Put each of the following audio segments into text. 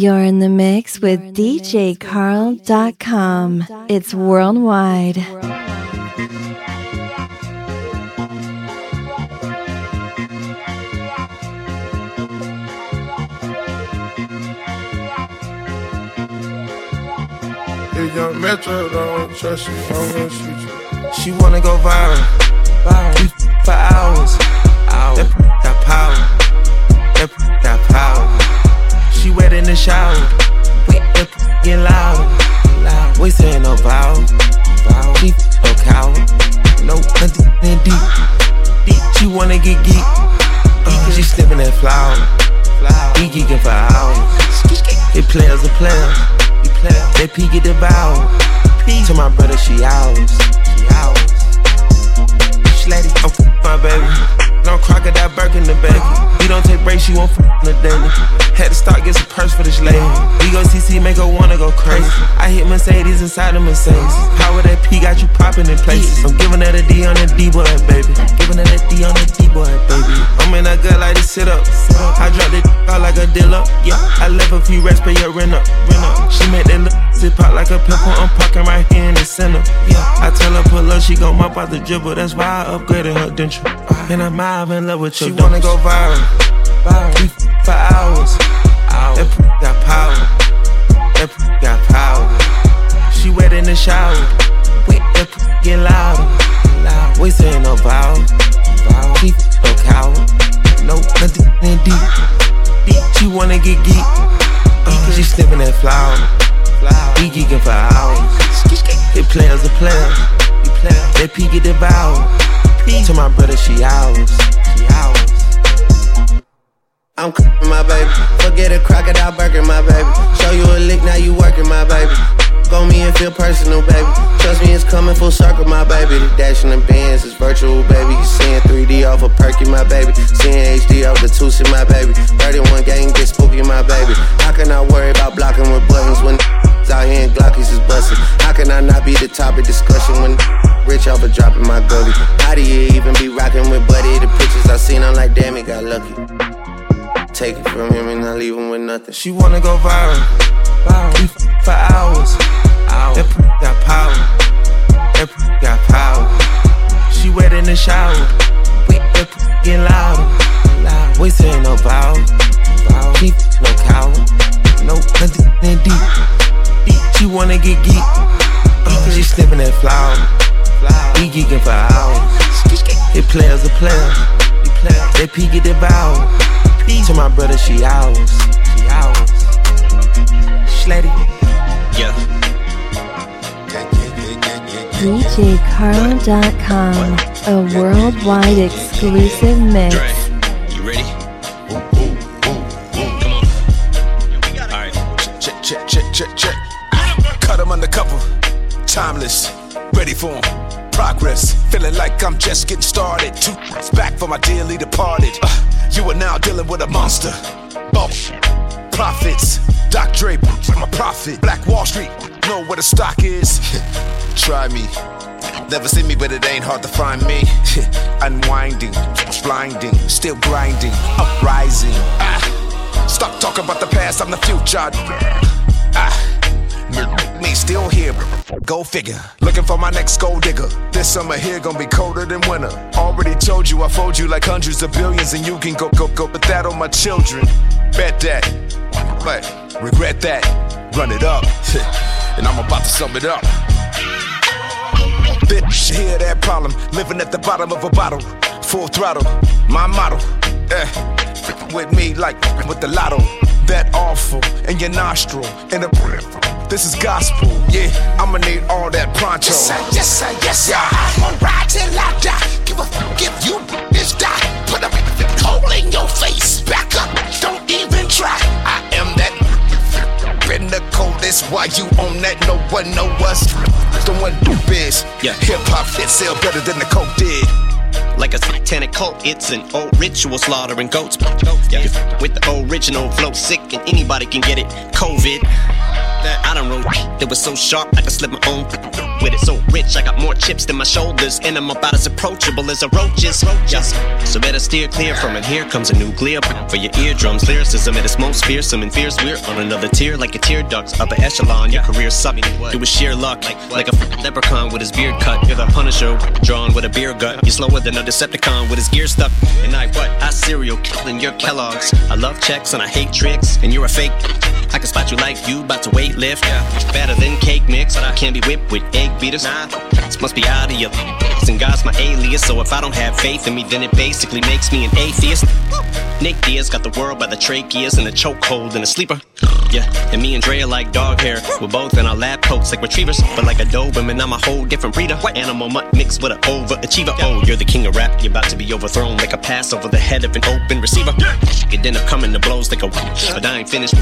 You're in the mix with DJCarl.com. It's worldwide. If young Metro don't trust you, I'm gonna shoot you. She wanna go viral, viral. We wet in the shower, we that get louder, loud. We saying no vowel, vowel. She no coward, no nothing in deep, deep. She wanna get geek, uh, she sniffing that flower. We geeking for hours. It players are players. They peek at the vow. To my brother, she ours. She ours. Slatty, I'm f- my baby. No crocodile Birkin the baby. We don't take breaks, she won't f the daily. Had to start get some purse for this lady. We go CC, make her wanna go crazy. I hit Mercedes inside the Mercedes. Power that P got you popping in places. I'm giving her a D on the D boy, baby. Giving that D on the D boy, baby. I'm in that gut like this sit up. I drop it out like a dealer. Yeah, I left a few rest, pay your rent up. Rent up. She make that sip out like a pimple. I'm parking right here in the center. Yeah, I tell her pull up, she gon' mop out the dribble. That's why I upgraded her denture. And I'm out in love with. She wanna go viral. Viral. We f- for hours. hours. That p- got power. That p- got power. She wet in the shower. Wait, that p- get louder. Loud. We saying no vowel. Vowel. She f- no coward. No, nothing in deep. Deep. She wanna get geek. Uh, she sniffing that flower. We geeking for hours. They players are players. They peek at the vow. To my brother, she ours. She ours. I'm c***ing my baby. Forget a crocodile burger, my baby. Show you a lick, now you working, my baby. Go me and feel personal, baby. Trust me, it's coming full circle, my baby. The dash in the bands is virtual, baby. You seeing 3D off a of perky, my baby. Seeing HD off the Tusi, my baby. 31 gang get spooky, my baby. How can I worry about blocking with buttons when out here in Glockies is busting? How can I not be the topic discussion when rich off of dropping my gully? How do you even be rocking with Buddy? The pictures I seen, I'm like, damn, it got lucky. Take it from him and I leave him with nothing. She wanna go viral, viral. We f- for hours. Hours. That p- got power. That p- got power. She wet in the shower. We that p- get louder. loud. We saying no vowel. She no coward. No nothing in deep. Deep. She wanna get geek. Uh, she sniffing that flower. We geeking for hours. It players a players. They peek at the vow. To my brother, she ours. She ours. Slatty. Yeah. DJCarl.com, a worldwide exclusive mix. Dre, you ready? Come on. Alright. Check, check, check, check, check. Cut him undercover. Timeless. Ready for him. Progress. Feeling like I'm just getting started. Two back for my dearly departed. Uh, you are now dealing with a monster. Oh. Profits. Doc Draper. I'm a prophet. Black Wall Street. Know where the stock is. Try me. Never seen me, but it ain't hard to find me. Unwinding, blinding, still grinding, uprising. Ah, stop talking about the past, I'm the future. Ah, me still here, go figure. Looking for my next gold digger. This summer here gonna be colder than winter. Already told you I fold you like hundreds of billions, and you can go go go. But that on my children. Bet that, but regret that. Run it up, and I'm about to sum it up. Bitch, hear that problem. Living at the bottom of a bottle. Full throttle, my motto. Eh, with me like with the lotto. That awful in your nostril. In the breath. this is gospel. Yeah, I'ma need all that pronto. Yes, sir, yes, sir, yes, sir. I'ma ride till I die. Give a fuck if you this die. Put a hole in your face. Back coldest. Why you on that? No one know us. The one do biz. Yeah. Hip hop it sell better than the coke did. Like a satanic cult, it's an old ritual slaughtering goats. Yeah. With the original flow, sick and anybody can get it. COVID. I don't wrote that was so sharp I could slip my own with it. So rich, I got more chips than my shoulders, and I'm about as approachable as a roach. So better steer clear from it. Here comes a nuclear for your eardrums. Lyricism at its most fearsome and fierce. We're on another tier like a tear ducts. Upper echelon, your career sucked. It was sheer luck, like a leprechaun with his beard cut. You're the Punisher, drawn with a beer gut. You're slower than a Decepticon with his gear stuck. And I what? I serial killing your Kellogg's. I love checks and I hate tricks, and you're a fake. I can spot you like you, about to weight lift. Better than cake mix, but I can't be whipped with egg beaters. Nah, this must be out of your. And God's my alias, so if I don't have faith in me, then it basically makes me an atheist. Nick Diaz got the world by the tracheas and a chokehold and a sleeper. Yeah, and me and Dre are like dog hair. We're both in our lab coats like retrievers, but like a Doberman, I'm a whole different breeder. Animal mutt mixed with an overachiever. Oh, you're the king of rap, you're about to be overthrown like a pass over the head of an open receiver. It end up coming to blows like a but I ain't finished.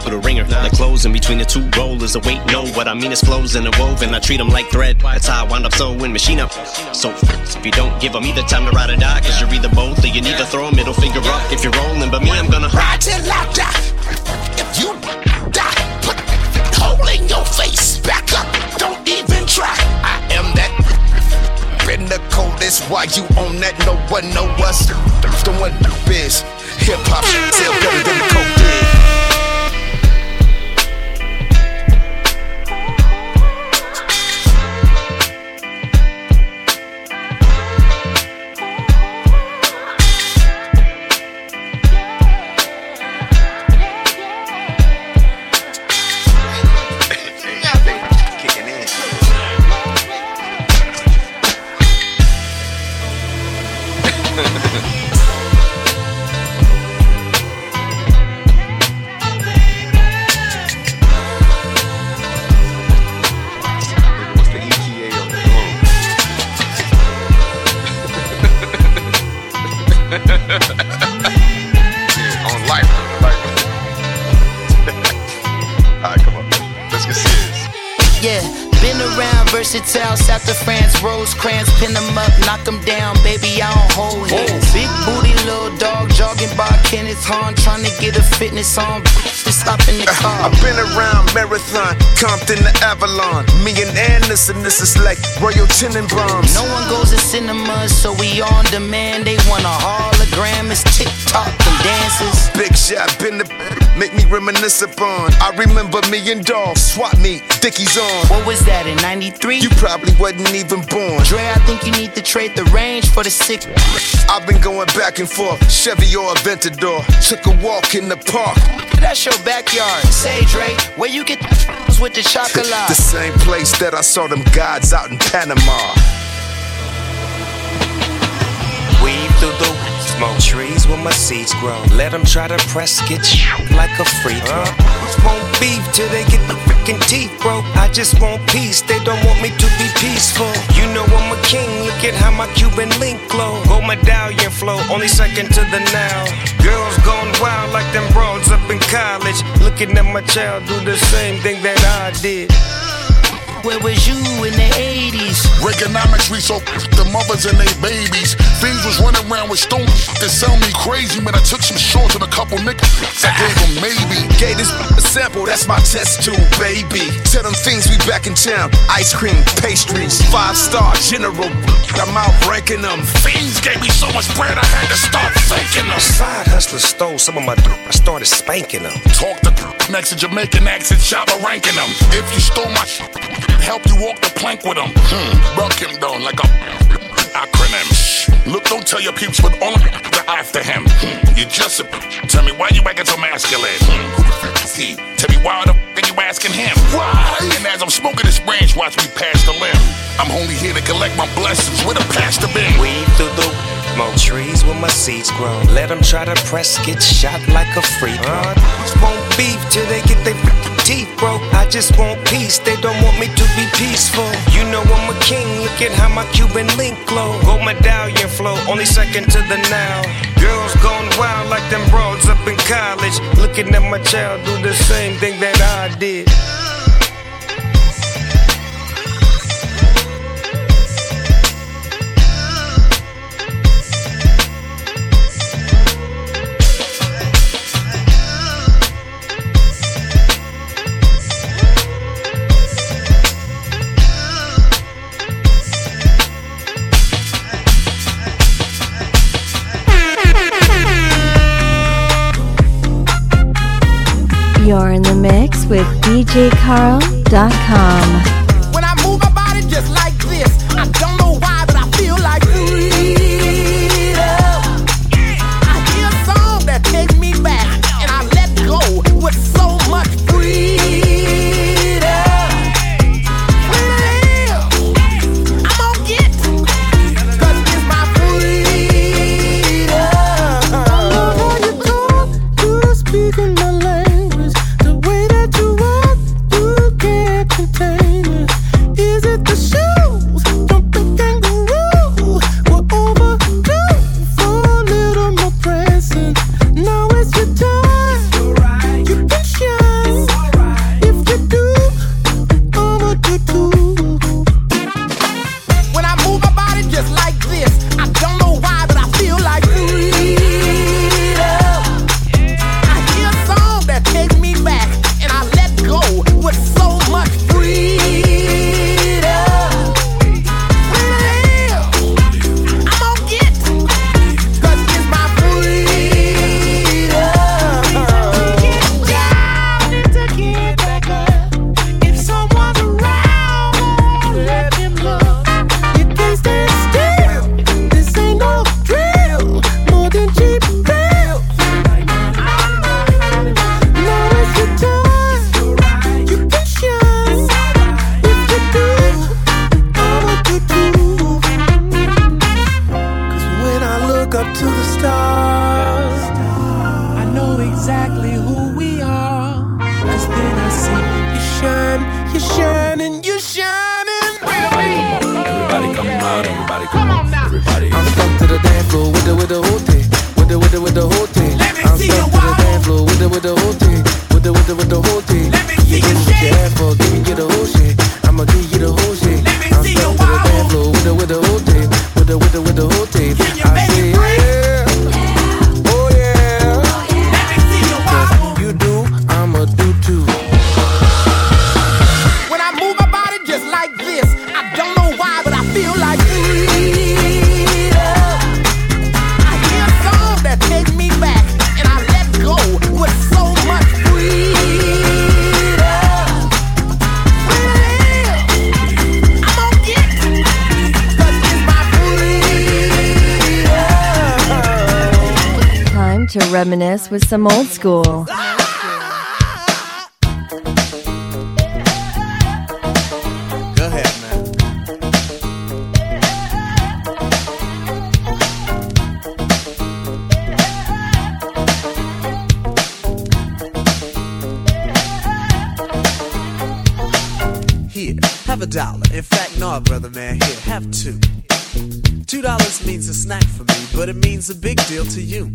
Put a ringer, like closing between the two rollers. A wait, no, what I mean is flows and a woven. I treat them like thread. That's how I wind up sewing machine up. So if you don't give them either time to ride or die, cause you're either both or you need to throw a middle finger up if you're rolling. But me, I'm gonna ride till I die. If you die, put hole in your face. Back up, don't even try. I am that. In the coldest, why you on that? No one know us. The one biz. Hip hop, still the reminisce upon. I remember me and Dog, swap meet, Dickies on. What was that in 93? You probably wasn't even born. Dre, I think you need to trade the range for the six. I've been going back and forth, Chevy or Aventador. Took a walk in the park. That's your backyard. Say, Dre, where you get the f with the chocolate? The same place that I saw them gods out in Panama. Weave through the smoke trees where my seeds grow. Let them try to press, get like a free throw. Won't beef till they get the freaking teeth broke. I just want peace, they don't want me to be peaceful. You know I'm a king, look at how my Cuban link glow. Gold medallion flow, only second to the now. Girls gone wild like them broads up in college. Looking at my child do the same thing that I did. Where was you in the 80s? Reaganomics, we so the mothers and they babies. Things was running around with stones that sell me crazy. Man, I took some shorts and a couple niggas. I gave them maybe. Gave this a sample, that's my test tube, baby. Tell them things we back in town. Ice cream, pastries, five star general. I'm out ranking them. Fiends gave me so much bread, I had to start thanking them. Side hustlers stole some of my dope. I started spanking them. Talk the next to Jamaican accent, shabba ranking them. If you stole my sh- help you walk the plank with them. Hmm, buck him down like a acronym. Look, don't tell your peeps, but all of the after him. Hmm, you just a tell me why you acting so masculine. Hmm, who the fuck is he? Tell me why the fuck are you asking him? Why? And as I'm smoking this branch, watch me pass the limb. I'm only here to collect my blessings with a pastor bin. Weave through the smoke trees where my seeds grow. Let them try to press, get shot like a free throw. Won't beef till they get their freaking teeth. I just want peace, they don't want me to be peaceful. You know I'm a king, look at how my Cuban link glow. Gold medallion flow, only second to the now. Girls gone wild like them broads up in college. Looking at my child do the same thing that I did. With DJCarl.com. some old school. Go ahead, man. Here, have a dollar. In fact, no, brother man, here, have two. Two dollars means a snack for me, but it means a big deal to you.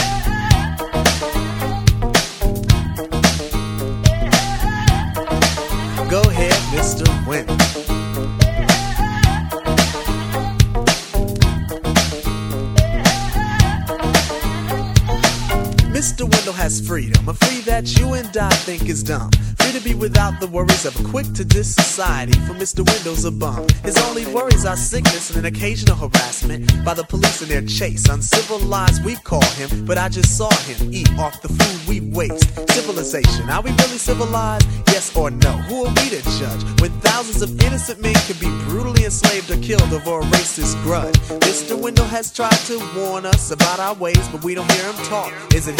Go ahead, Mr. Wendell. Mr. Wendell has freedom, a free that you and I think is dumb. Free to be without the worries of a quick to diss society, for Mr. Wendell's a bum. His only worries are sickness and an occasional harassment by the police in their chase. Uncivilized, we call him, but I just saw him eat off the food we waste. Civilization, are we really civilized? Yes or no? Who are we to judge when thousands of innocent men can be brutally enslaved or killed over a racist grudge? Mr. Wendell has tried to warn us about our ways, but we don't hear him talk. Is it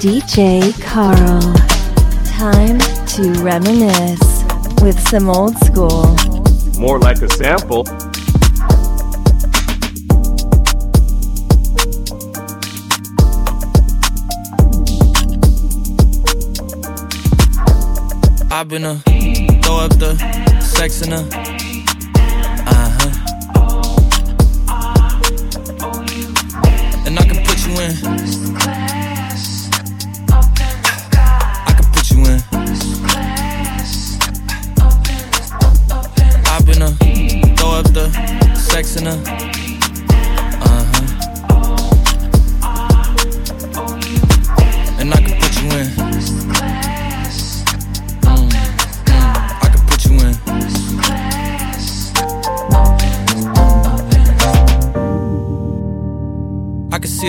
DJ Carl. Time to reminisce with some old school. More like a sample. I've been a throw up the sex in a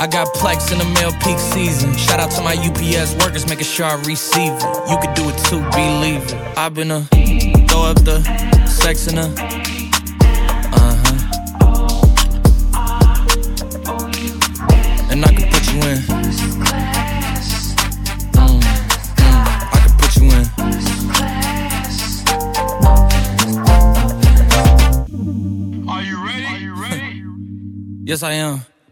I got plex in the mail peak season. Shout out to my UPS workers, making sure I receive it. You could do it too, believe it. I've been a throw up the sex in a uh huh. And I can put you in. Mm, mm, I can put you in. Are you ready? Yes, I am.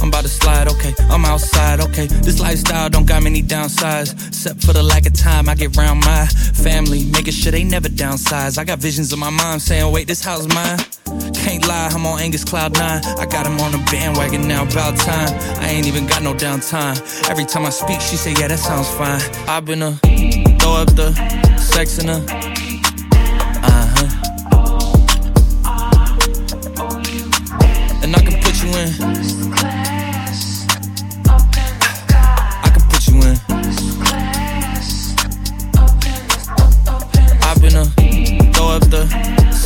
I'm about to slide, okay. I'm outside, okay. This lifestyle don't got many downsides. Except for the lack of time I get round my family. Making sure they never downsize. I got visions of my mom saying, wait, this house mine. Can't lie, I'm on Angus Cloud 9. I got him on the bandwagon now, about time. I ain't even got no downtime. Every time I speak, she say, yeah, that sounds fine. I've been a throw up the sex in a uh huh. And I can put you in.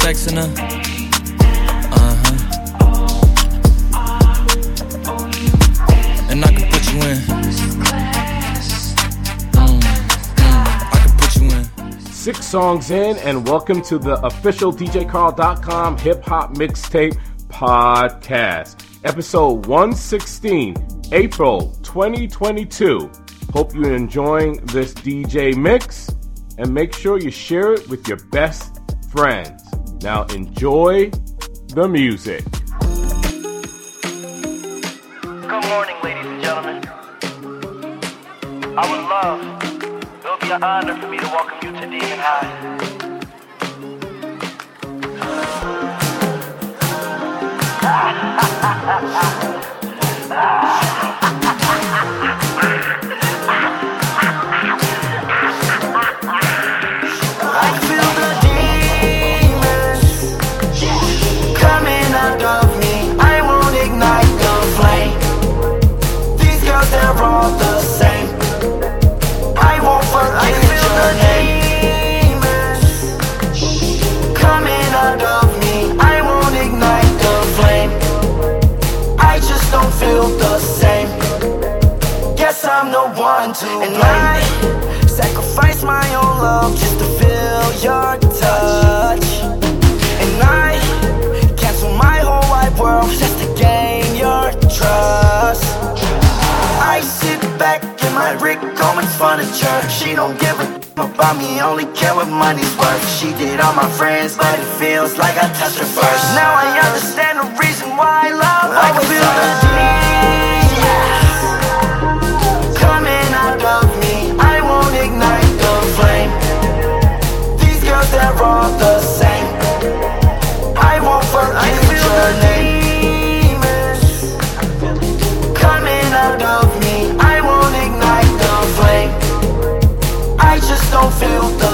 Sex in a uh huh. And. Mm, mm, I can put you in. Six songs in, and welcome to the official DJCarl.com hip hop mixtape podcast, episode 116, April 2022. Hope you're enjoying this DJ mix, and make sure you share it with your best friends. Now, enjoy the music. Good morning, ladies and gentlemen. I would love, it would be an honor for me to welcome you to Demon High. I one to and I sacrifice my own love just to feel your touch. And I cancel my whole wide world just to gain your trust. I sit back in my Rick Owens furniture. She don't give a about me, only care what money's worth. She did all my friends, but it feels like I touched her first. Now I understand the reason why I love I always feel the not the same. I won't forget your name coming out of me. I won't ignite the flame. I just don't feel the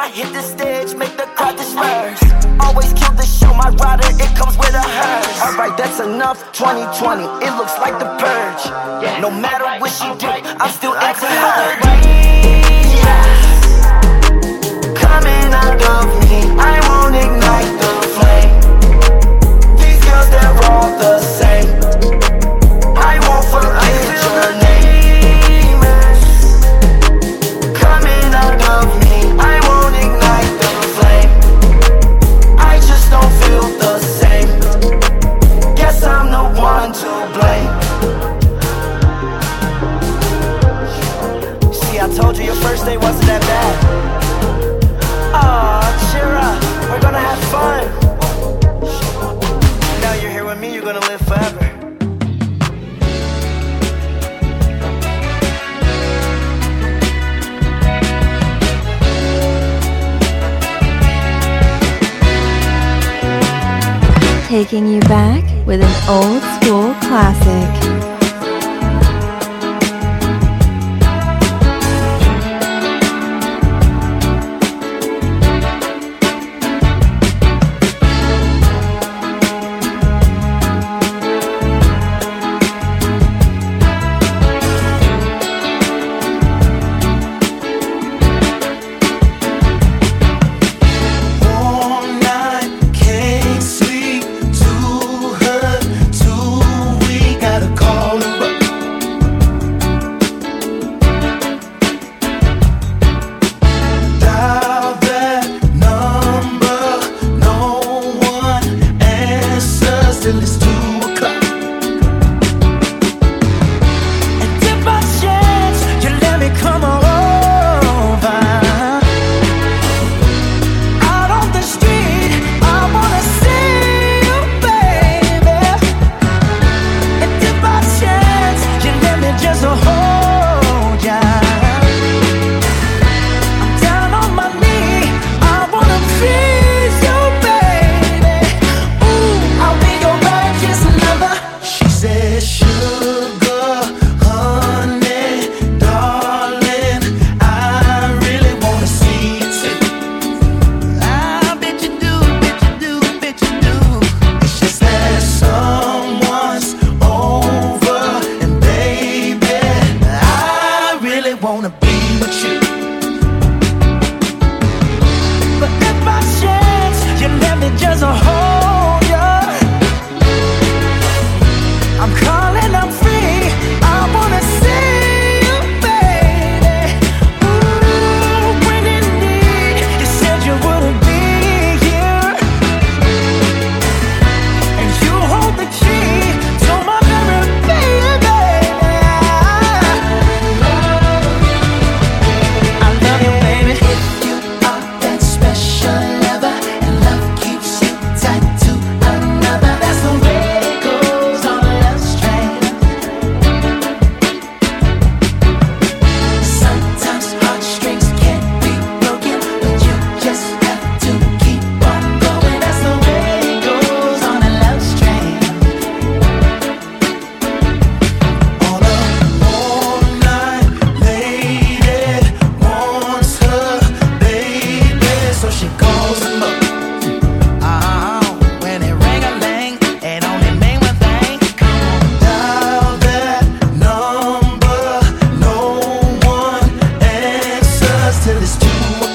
I hit the stage, make the crowd disperse. Always kill the show, my rider, it comes with a hearse. Alright, that's enough. 2020, it looks like the purge. No matter what she do, I'm still into her. Coming out of taking you back with an old school classic.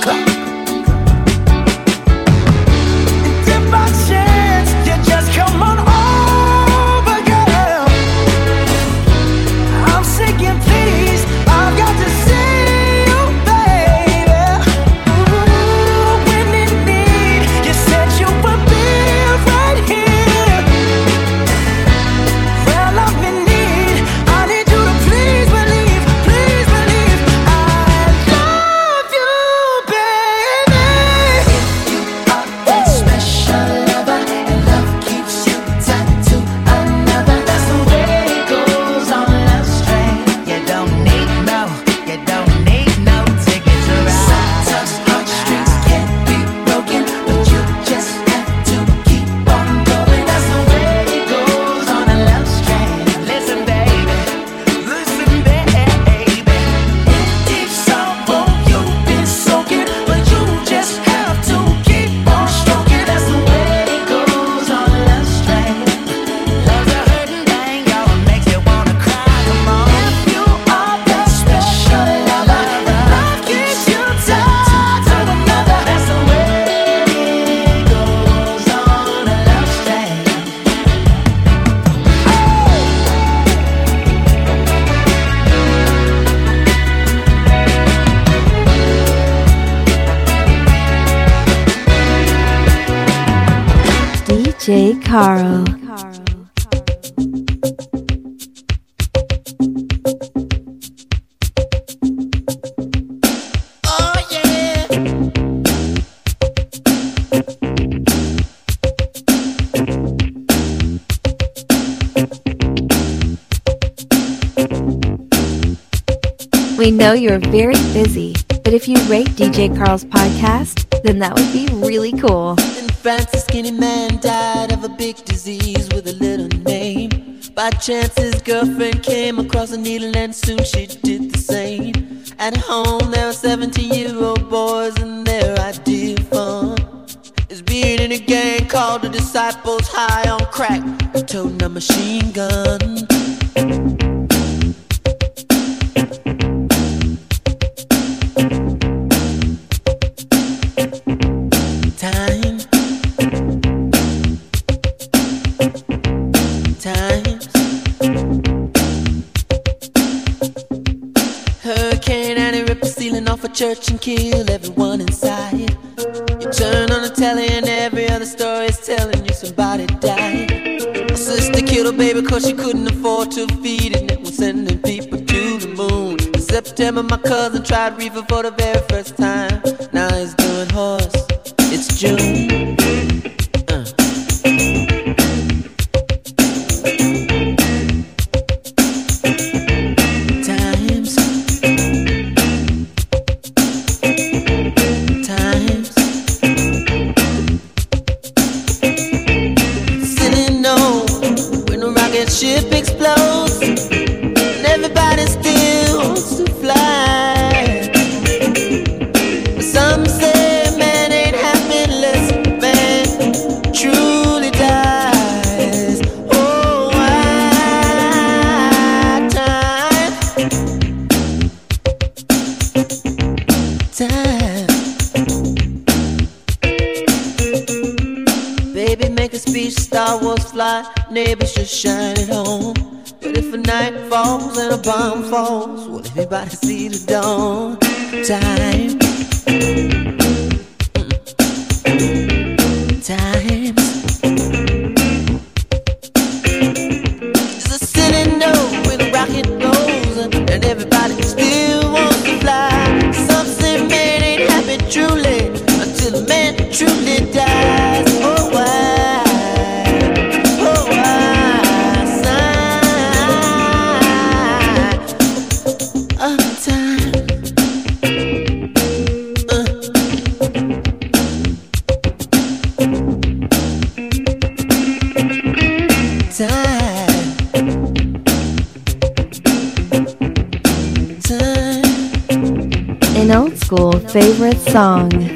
Huh. Know you're very busy, but if you rate DJ Carl's podcast, then that would be really cool. In France, a skinny man died of a big disease with a little name. By chance, his girlfriend came across a needle, and soon she did the same. At home, there are 17 year old boys, and their idea of fun is being in a gang called the Disciples High on Crack, toting a machine gun. Church and kill everyone inside. You turn on the telly and every other story is telling you somebody died. A sister killed her baby cause she couldn't afford to feed it and was sending people to the moon. In September, my cousin tried reefer for the very first time. Now he's doing horse. It's June. Favorite song.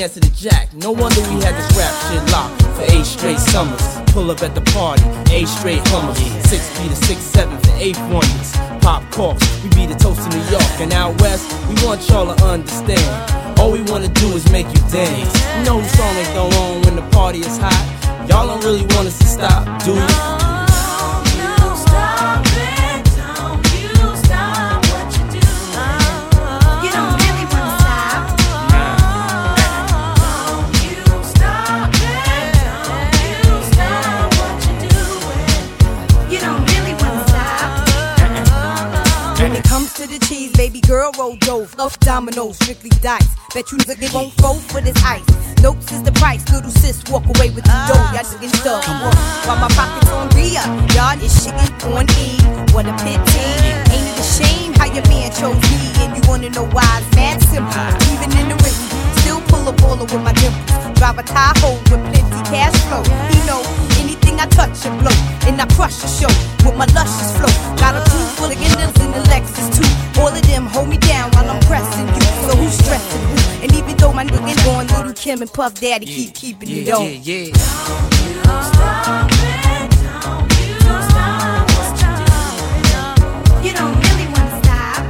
We to answer the jack. No wonder we had this rap shit locked for eight straight summers. Pull up at the party, eight straight hummers. Six feet to six seventh and eighth wonders. Pop corks, we be the toast in New York. And out west, we want y'all to understand. All we wanna do is make you dance. Whose song ain't go on when the party is hot? strictly dice. Bet you nigga won't go for this ice. Nope, is the price. Little sis walk away with the dough. Y'all niggas dumb. While my pockets on Rhea, y'all is on E. What a pity. Ain't it a shame how your man chose me? And you wanna know why? It's mad simple. Even in the ring, still pull a baller with my dimples. Drive a Tahoe with plenty cash flow. He know anything I touch it blow, and I crush the show with my luscious flow. Got a. My nigga going Lil' Kim and Puff Daddy yeah, keep keeping yeah, it yeah, on. Yeah, yeah. Don't you stop it, don't you stop. You don't really want to stop.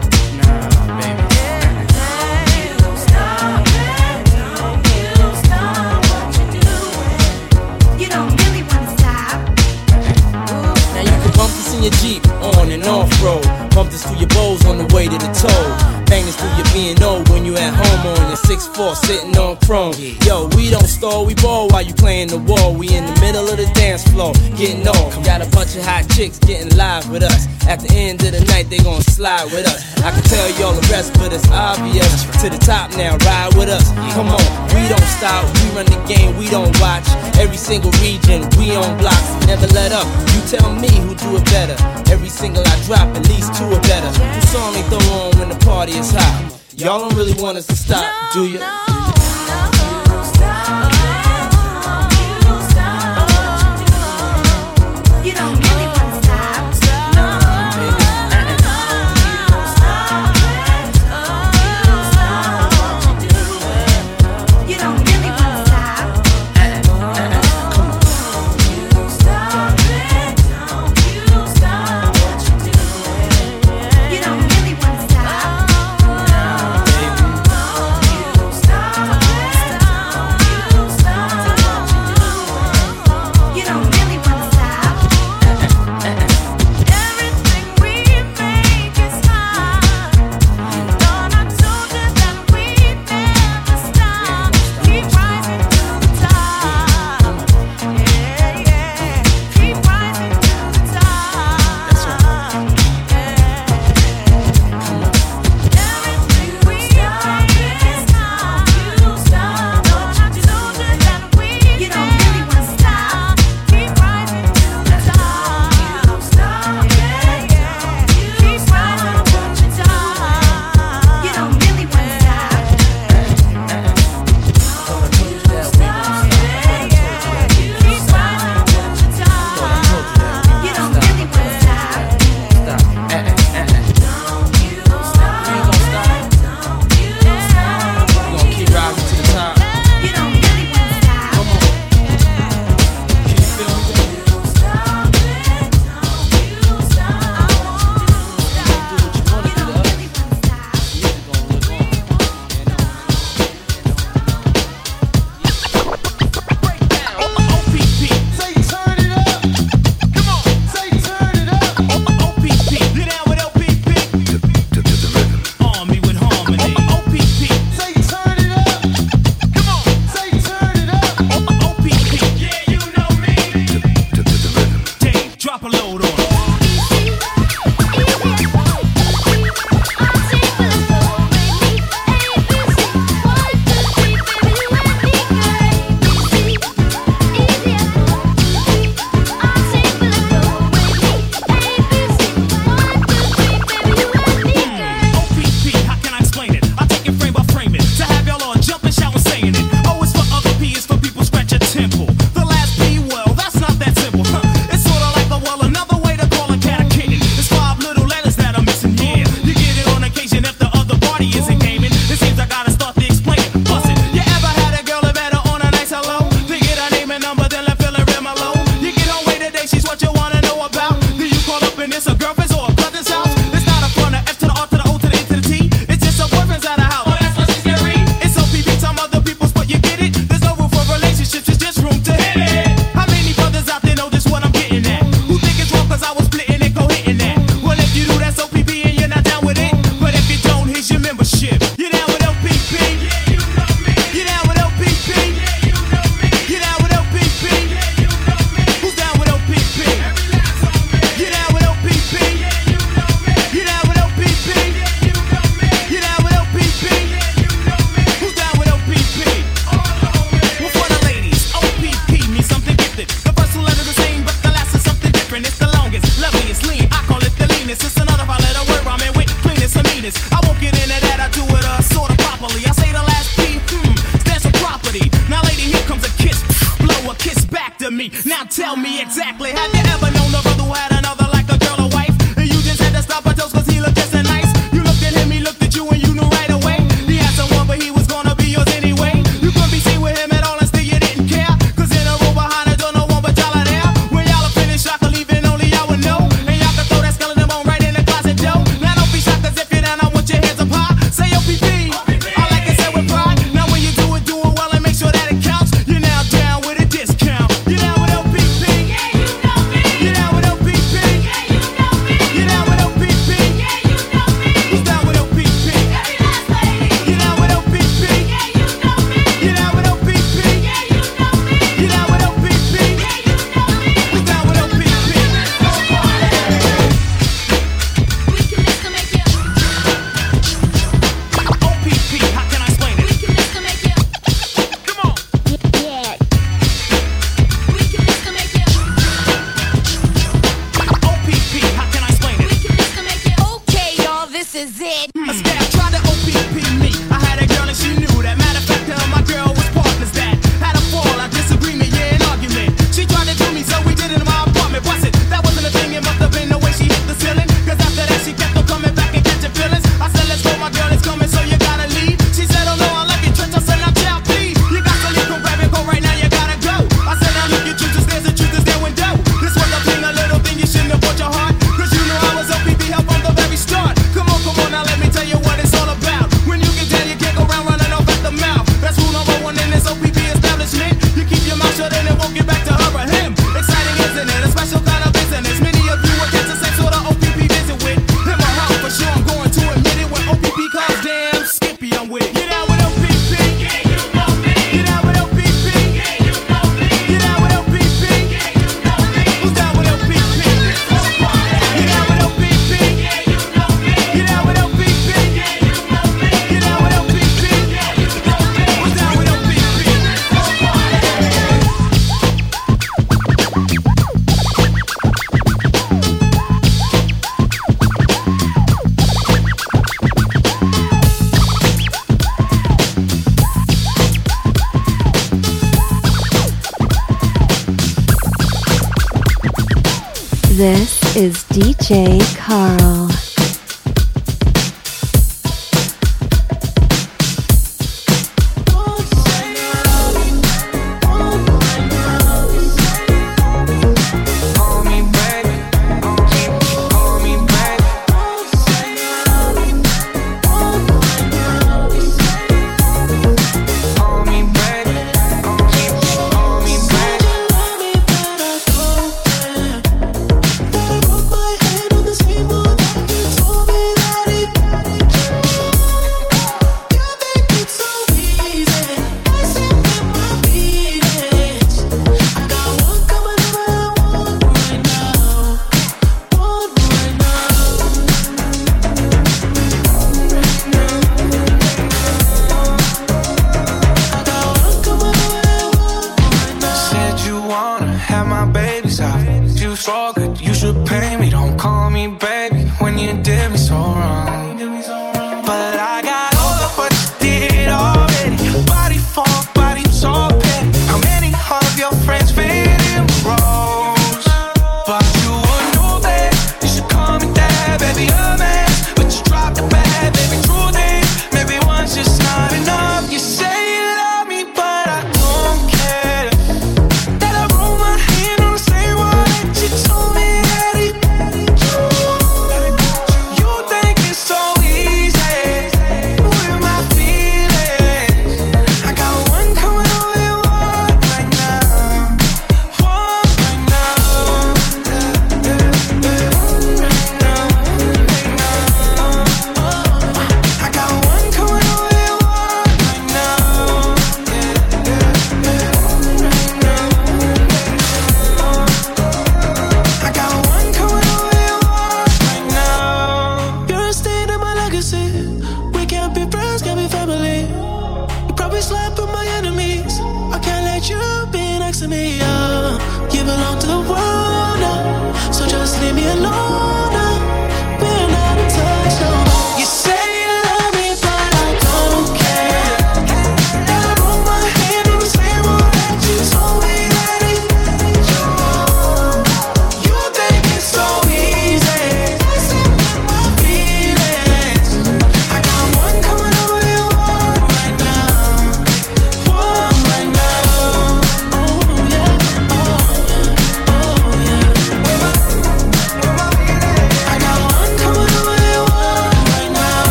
Your Jeep on and off road, bump this through your bowls on the way to the toll, bang this through your B&O when you at home chrome on 6'4 sitting on chrome. Yo, we don't stall, we ball while you playing the wall. We in the middle of the dance floor, getting on. Got a bunch of hot chicks getting live with us. At the end of the night, they gon' slide with us. I can tell y'all the rest, but it's obvious. To the top now, ride with us. Come on, we don't stop, we run the game, we don't watch. Every single region, we on blocks, never let up. You tell me who do it better. Every single I drop, at least two are better. Who saw me throw on when the party is hot. Y'all don't really want us to stop, do you?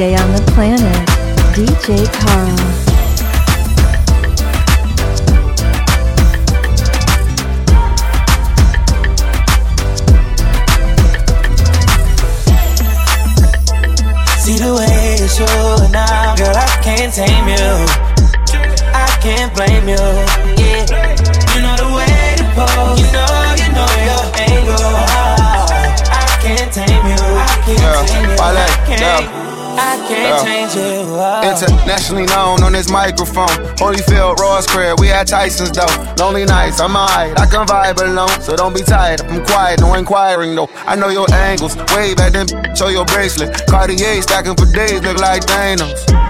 On the planet, DJ Carl. Internationally known on this microphone. Holyfield, Ross Crab, we had Tyson's though. Lonely nights, I'm alright. I can vibe alone, so don't be tired. I'm quiet, no inquiring though. I know your angles. Way back then, show your bracelet. Cartier stacking for days, look like Thanos.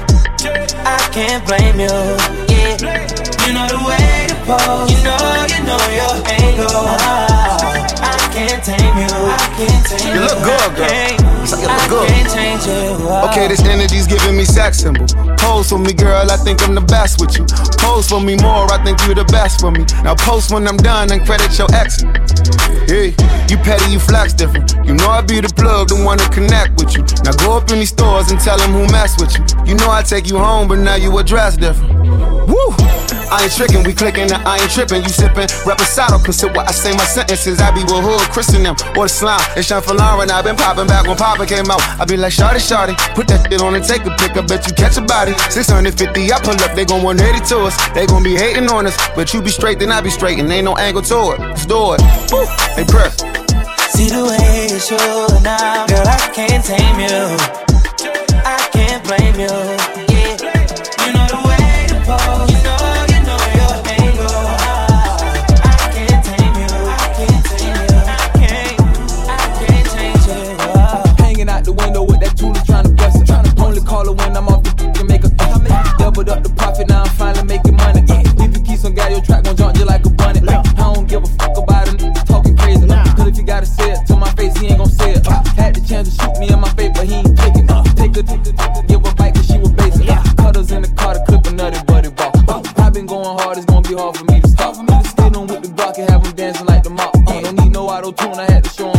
I can't blame you. Yeah, you know the way to pose. You know, you know your angle. I can't tame you. I can't tame you. You look good, girl. I you look good. can't change you. Okay, this energy's giving me sex symbol. Pose for me, girl, I think I'm the best with you. Pose for me more, I think you're the best for me. Now post when I'm done and credit your ex. Hey, you petty, you flex different. You know I be the plug, the one to connect with you. Now go up in these stores and tell them who mess with you. You know I take you home, but now you address different. Woo! I ain't tricking, we clicking, now I ain't tripping. You sipping, reposado, consider what I say my sentences. I be with hood, Christian them, or the slime. It's Sean for Lauren, I been popping back when Papa came out. I be like, Shorty, Shorty, put that shit on and take a pic. I bet you catch a body. 650, I pull up, they gon' 180 to us. They gon' be hating on us, but you be straight, then I be straight, and ain't no angle to it. Let's do it. Woo! Hey, press. See the way you show now, girl, I can't tame you. I can't blame you. Up the profit, now I'm finally making money. If you keep some guy, your track gon' jump you like a bunny. I don't give a fuck about him talking crazy. Cause if you gotta say it to my face, he ain't gon' say it. Uh, had the chance to shoot me in my face, but he ain't take it. Uh, take a, take a, take a, give a bite cause she was basic. Uh, cutters in the car to clip a nutty buddy ball. Uh, I been going hard, it's gonna be hard for me to stop. For me to skate on with the Glock and have him dancing like the mop. Uh, don't need no auto tune, I had to show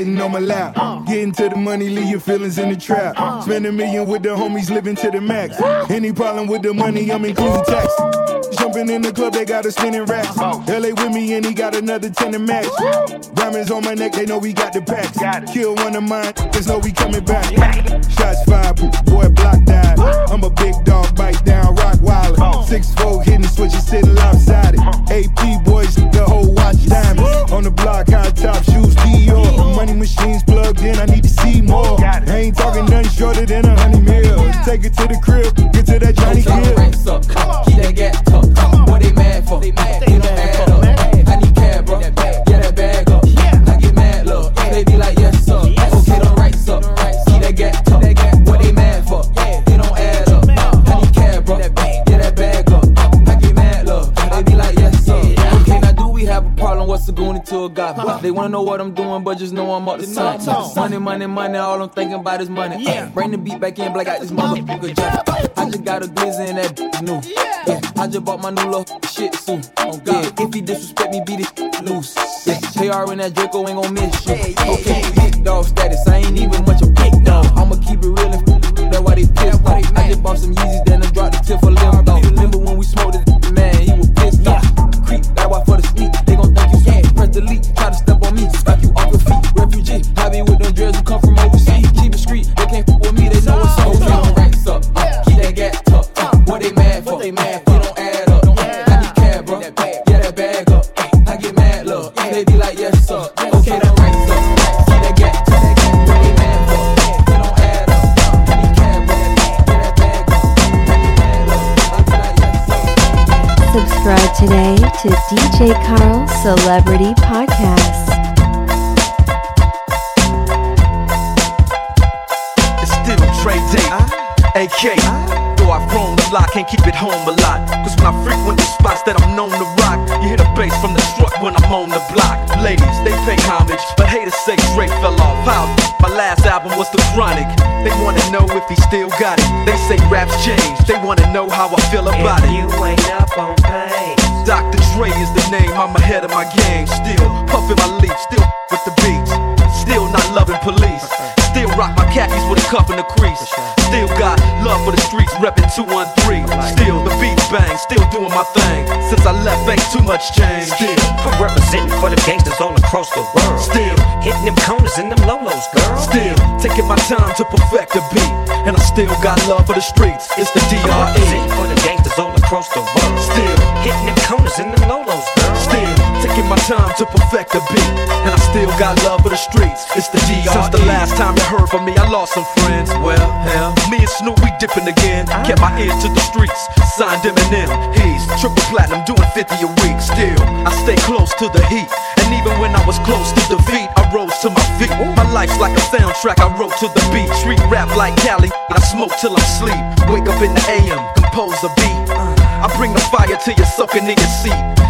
sitting on my lap. Getting to the money, leave your feelings in the trap. Spend a million with the homies, living to the max. Any problem with the money, I'm including tax. Jumping in the club, they got us spinning racks. LA with me, and he got another 10 to match. Diamonds on my neck, they know we got the packs. Got Kill one of mine, there's no we coming back. Shots fired, boy, block died. I'm a big dog, bite down, rock wild. Six four hitting switches, sitting lopsided. AP boys, the whole watch diamonds. On the block, high top shoes, nothing shorter than a hundred mil. Take it to the crib, get to that Johnny Okay, Gill. ranks up. Keep that gat tuck. What they mad for? They mad. It don't add up. I need cab, bro. Yeah, that bag up. I get mad, look. They be like, yes, sir. Okay, don't ranks up. Keep that gat tuck. What they mad for? It don't add up. I need cab, bro. Yeah, that bag up. I get mad, look. They be like, yes, sir. Okay, now do we have a problem? What's the going to a guy? They wanna know what I'm doing, but just know I'm up to something. Money, money, money. All I'm thinking about is money. Uh, Bring the beat back in, black out this motherfucker jump. I just got a glizzy in that bitch new. Yeah, I just bought my new little shit suit. Oh God, if he disrespect me, beat it loose. Yeah, JR and that Draco ain't gon' miss you. Yeah, yeah, Okay, big dog status. I ain't even much of a big dog. I'ma keep it real and that's why they pissed off. I just bought some Yeezys, then I dropped the tip for limb Celebrity thing. Since I left, ain't too much change. Still I'm representing for the gangsters all across the world. Still hitting them corners and them lolos, girl. Still taking my time to perfect the beat. And I still got love for the streets. It's the I'm DRE. representing for the gangsters all across the world. Still hitting them corners and them lolos, girl. Still taking my time to perfect the beat. And I still got love for the streets. It's the DRE. Since the last time you heard from me, I lost some friends. Well, hell, me and Snoop, we dipping again. Ah. Kept my ear to the streets. Signed Eminem. He's triple platinum, doing 50 a week. Still, I stay close to the heat. And even when I was close to defeat, I rose to my feet. My life's like a soundtrack, I wrote to the beat. Street rap like Cali. I smoke till I sleep. Wake up in the AM, compose a beat. Ah. I bring the fire till you're soaking in your seat.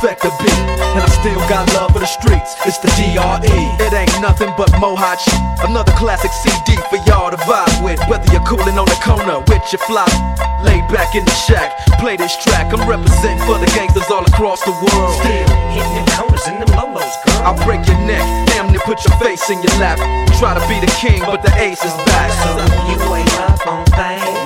the beat. And I still got love for the streets. It's the DRE. It ain't nothing but mohawk shit. Another classic CD for y'all to vibe with. Whether you're cooling on the corner with your fly. lay back in the shack. Play this track. I'm representing for the gangsters all across the world. Still hitting them corners and them lolos, girl. I'll break your neck. Damn near put your face in your lap. Try to be the king, but the ace is back. So you ain't up on things.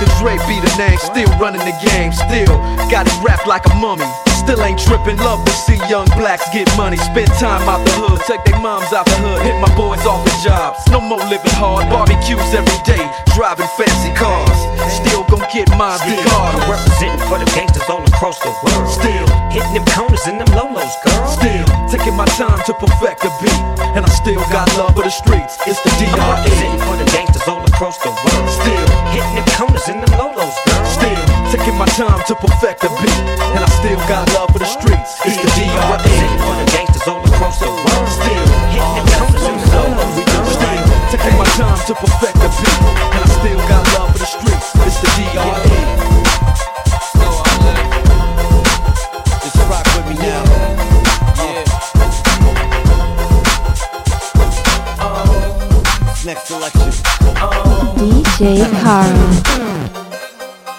Dr. Dre be the name, still running the game, still got it wrapped like a mummy. Still ain't tripping, love to see young blacks get money. Spend time out the hood, take their moms out the hood, hit my boys off the jobs. No more living hard, barbecues every day, driving fancy cars. Still gon' get mine regardless. representing for the gangsters all across the world. Still hitting them corners and them lolos, girl. Still taking my time to perfect the beat, and I still got love for the streets. It's the DRE. representing for the gangsters all across the world. Still hitting them corners and them lolos, girl. Still taking my time to perfect the beat, and I still got love for the streets. It's the DRE. for the gangsters all across the world. Still hitting them corners and them lolos, girl. Still taking my time to perfect the beat, and I still got love for the streets. It's the DRE. DJ Carl.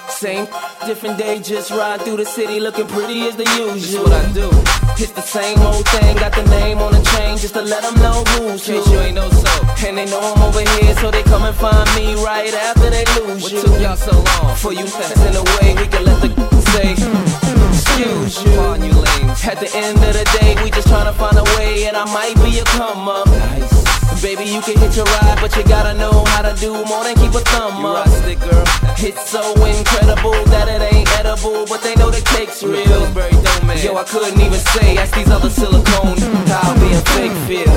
Same different day, just ride through the city looking pretty as the usual. what I do. It's the same old thing, got the name on the chain just to let them know who's who. you ain't know so. And they know I'm over here, so they come and find me right after they lose you. What took y'all so long? For you nuts in the way, we can let the say, excuse you. you lames. At the end of the day, we just trying to find a way, and I might be a come up. Nice. Baby, you can hit your ride, but you gotta know how to do more than keep a thumb up. It, girl. It's so incredible that it ain't edible, but they know the cake's real. Yo, I couldn't even say, ask these other silicone how being fake feel.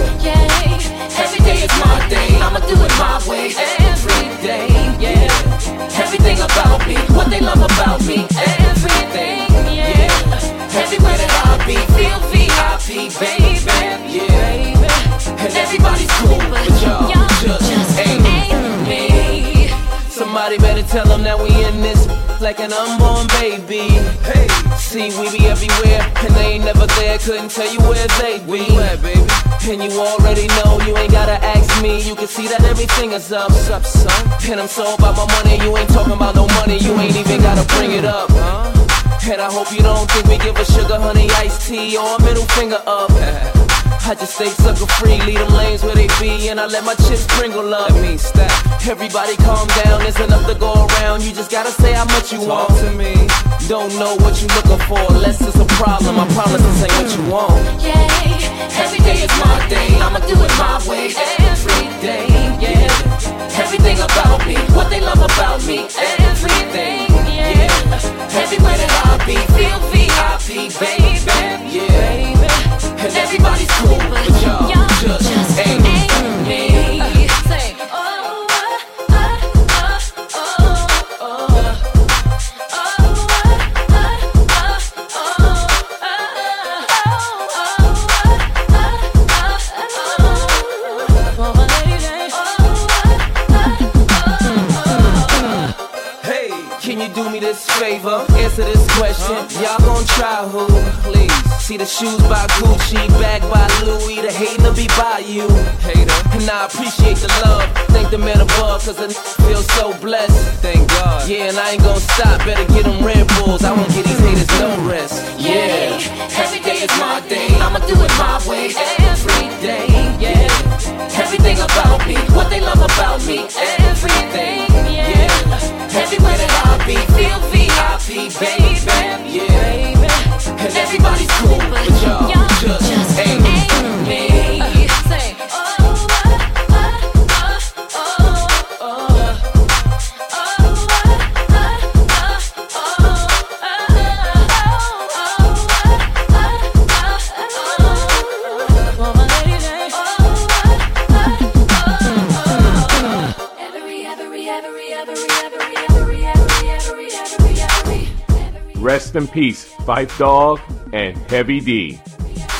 Every day is my day, I'ma do it my way. Every day, yeah. Everything about me, what they love about me. Everything, yeah. Everywhere that I be, feel VIP, baby, yeah. And everybody's tell them that we in this like an unborn baby. Hey, see, we be everywhere, and they ain't never there. Couldn't tell you where they be. baby? And you already know, you ain't gotta ask me. You can see that everything is up, up, son. And I'm so about my money, you ain't talking about no money. You ain't even gotta bring it up, huh? And I hope you don't think we give a sugar honey iced tea or a middle finger up. I just stay sucker free, lead them lanes where they be, and I let my chips sprinkle up. That means stack. Everybody calm down, there's enough to go around. You just gotta say how much you want to me. Don't know what you looking for, unless it's a problem. I promise this ain't what you want. Yeah, every day is my day. I'ma do it my way every the shoes by Gucci, bag by Louis. The hater be by you. Hater. And I appreciate the love. Thank the man above, cause in peace, Phife Dawg and Heavy D.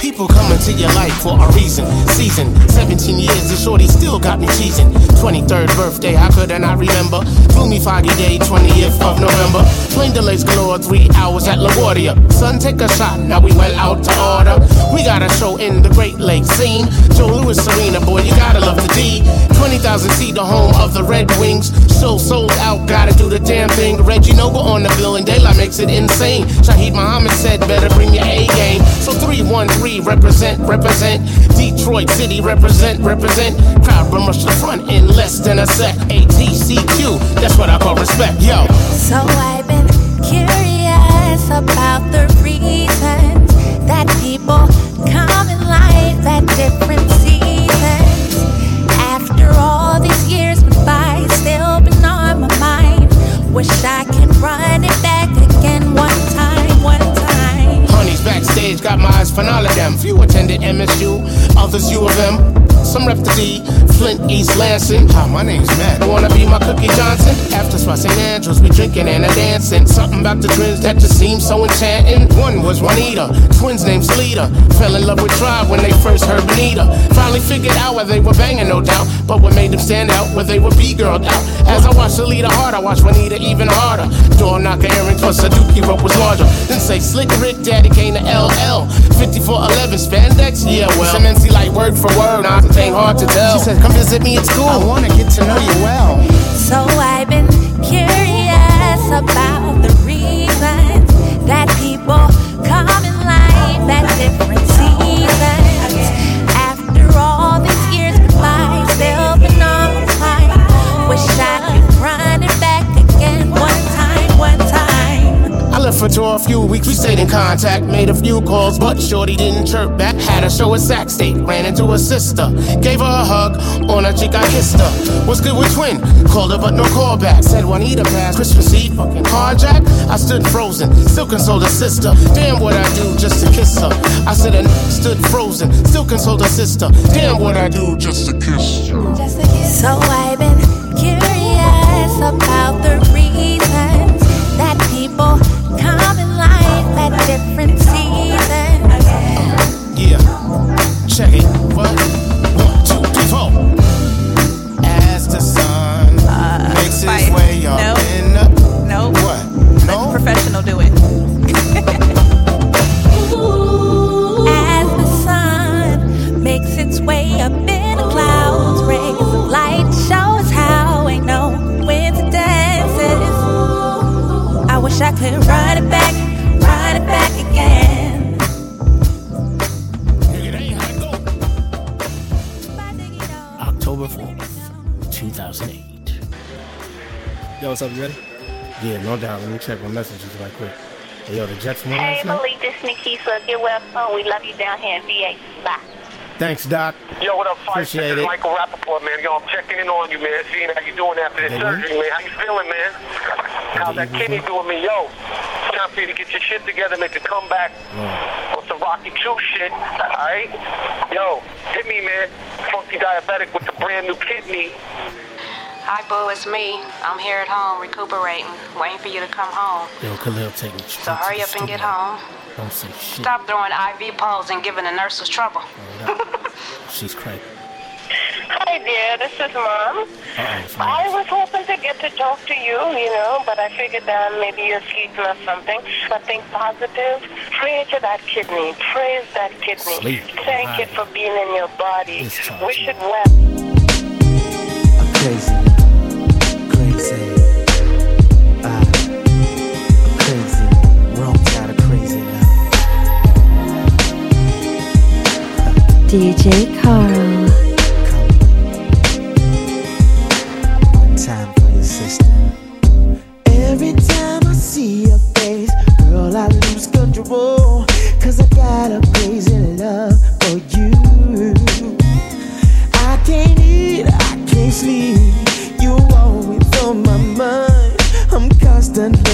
People coming to your life for a reason. Season 17 years, the shorty still got me cheesing. 23rd birthday, I could not remember? Gloomy foggy day, 20th of November. Plane delays galore, three hours at LaGuardia. Son, take a shot, now we well out to order. We got a show in the Great Lakes scene. Joe Louis Arena, boy, you gotta love the D. 20,000 seat, the home of the Red Wings. Show sold out, gotta do the damn thing. Reggie Noble on the bill, and Daylight makes it insane. Shaheed Muhammad said, better bring your A game. So 313, represent, represent. Detroit City, represent, represent. Crowd run rush the front in less than a sec. ATCQ, that's what I call respect, yo. So I've been curious about the reasons that people come in life at different Wish I could run it back again one time, one time. Honeys backstage, got my eyes for all of them. Few attended MSU, others U of M. Some rep to D, Flint, East Lansing. Hi, my name's Matt. I wanna be my Cookie Johnson. After Spot St. Andrews, we drinking and a dancing. Something about the twins that just seemed so enchanting. One was Juanita, twins named Salita. Fell in love with Tribe when they first heard Bonita. Finally figured out why they were banging, no doubt. But what made them stand out, where they were B-girled out. As I watched Salita hard, I watched Juanita even harder. Door knocker Aaron, a dookie rope was larger. Then say Slick Rick, Daddy came to LL. 5411 spandex, yeah, well. Some MC like word for word, it ain't hard to tell. She said, come visit me at school. I wanna get to know you well. So I've been curious about for tour a few weeks, we stayed in contact, made a few calls, but Shorty didn't chirp back. Had a show at Sac State, ran into her sister, gave her a hug, on her cheek I kissed her. What's good with twin? Called her but no call back. Said Juanita passed Christmas Eve, fucking carjack. I stood frozen, still consoled her sister. Damn what I do just to kiss her. I said I stood frozen, still consoled her sister. Damn what I do just to kiss her. So I've been curious about different seasons. Yeah, check it. What? Yeah, no. Let me check my messages right quick. Hey, yo, the Jets won Hey, last night? Malik, this Nikisa. Get well soon. We love you down here in VA. Bye. Thanks, Doc. Yo, what up, Phife? This is it. Michael Rapaport, man. Yo, I'm checking in on you, man. Seeing how you doing after the Hey, surgery, man. How you feeling, man? How's that kidney doing me? Yo, time for you to get your shit together, make a comeback on some Rocky Q shit, alright? Yo, hit me, man. Funky diabetic with the brand new kidney. Hi, Boo, it's me. I'm here at home recuperating, waiting for you to come home. Yo, Khalil, take me straight So hurry up and get home. Don't say shit. Stop throwing IV poles and giving the nurses trouble. Oh, She's crazy. Hi, dear. This is Mom. Uh-oh. I was hoping to get to talk to you, you know, but I figured that maybe you're sleeping or something. But think positive. Pray to that kidney. Praise that kidney. Sleep. Thank it for being in your body. It's charged. Wish it well. crazy, crazy. DJ Carl. Every time I see your face, girl, I lose control. Cause I got a crazy love for you. I can't eat, I can't sleep. You always on my mind. I'm constantly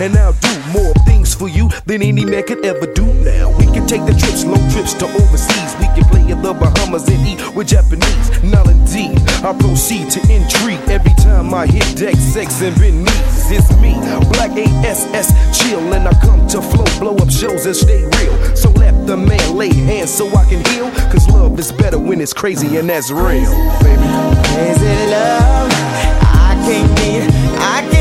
and I'll do more things for you than any man could ever do. Now we can take the trips, long trips to overseas. We can play in the Bahamas and eat with Japanese. Now indeed, I proceed to intrigue every time I hit deck, sex and beneath. It's me, Black ASS, chill, and I come to flow, blow up shows and stay real. So let the man lay hands so I can heal. Cause love is better when it's crazy and that's real, baby. Crazy love, I can't eat, I can't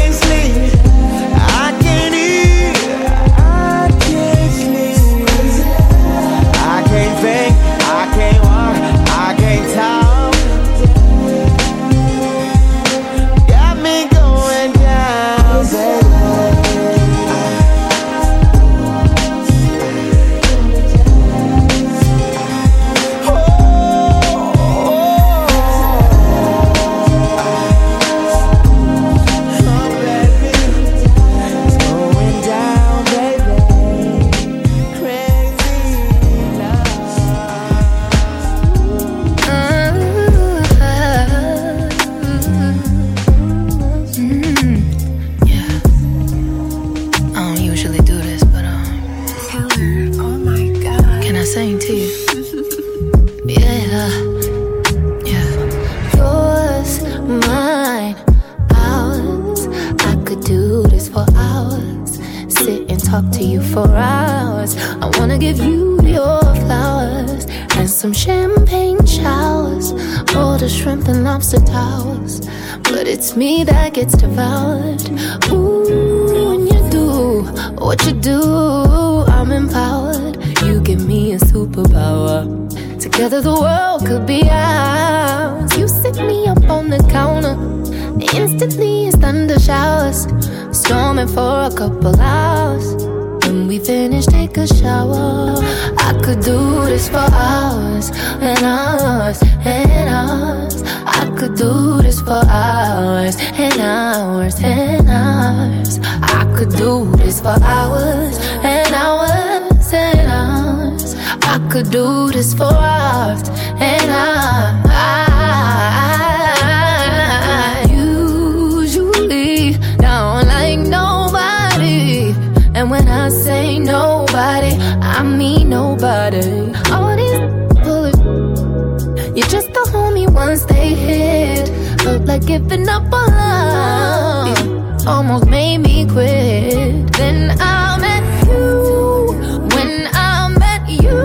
Almost made me quit. Then I met you. When I met you,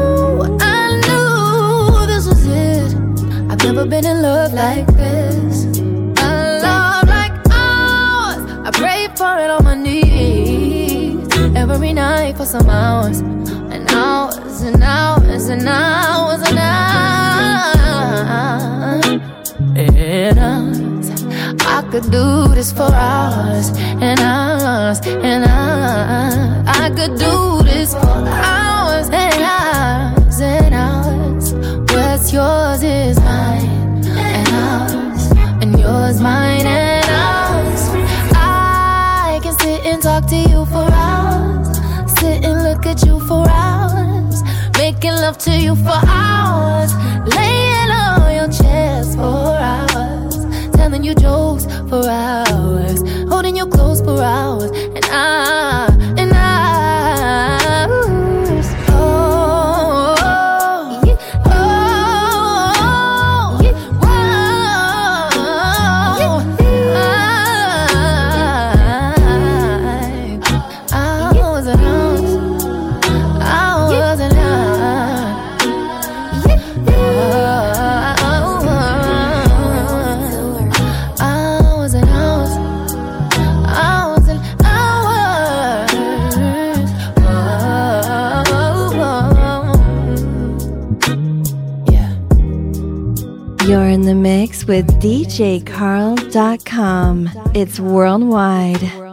I knew this was it. I've never been in love like this. A love like ours. I pray for it on my knees every night for some hours and hours and hours and hours could do this for hours and hours and hours. I could do this for hours and hours and hours. What's yours is mine and ours, and yours mine and ours. I can sit and talk to you for hours, sit and look at you for hours, making love to you for hours, laying on your chest for hours, telling you jokes for hours, holding you close for hours, and I. DJCarl.com. It's worldwide.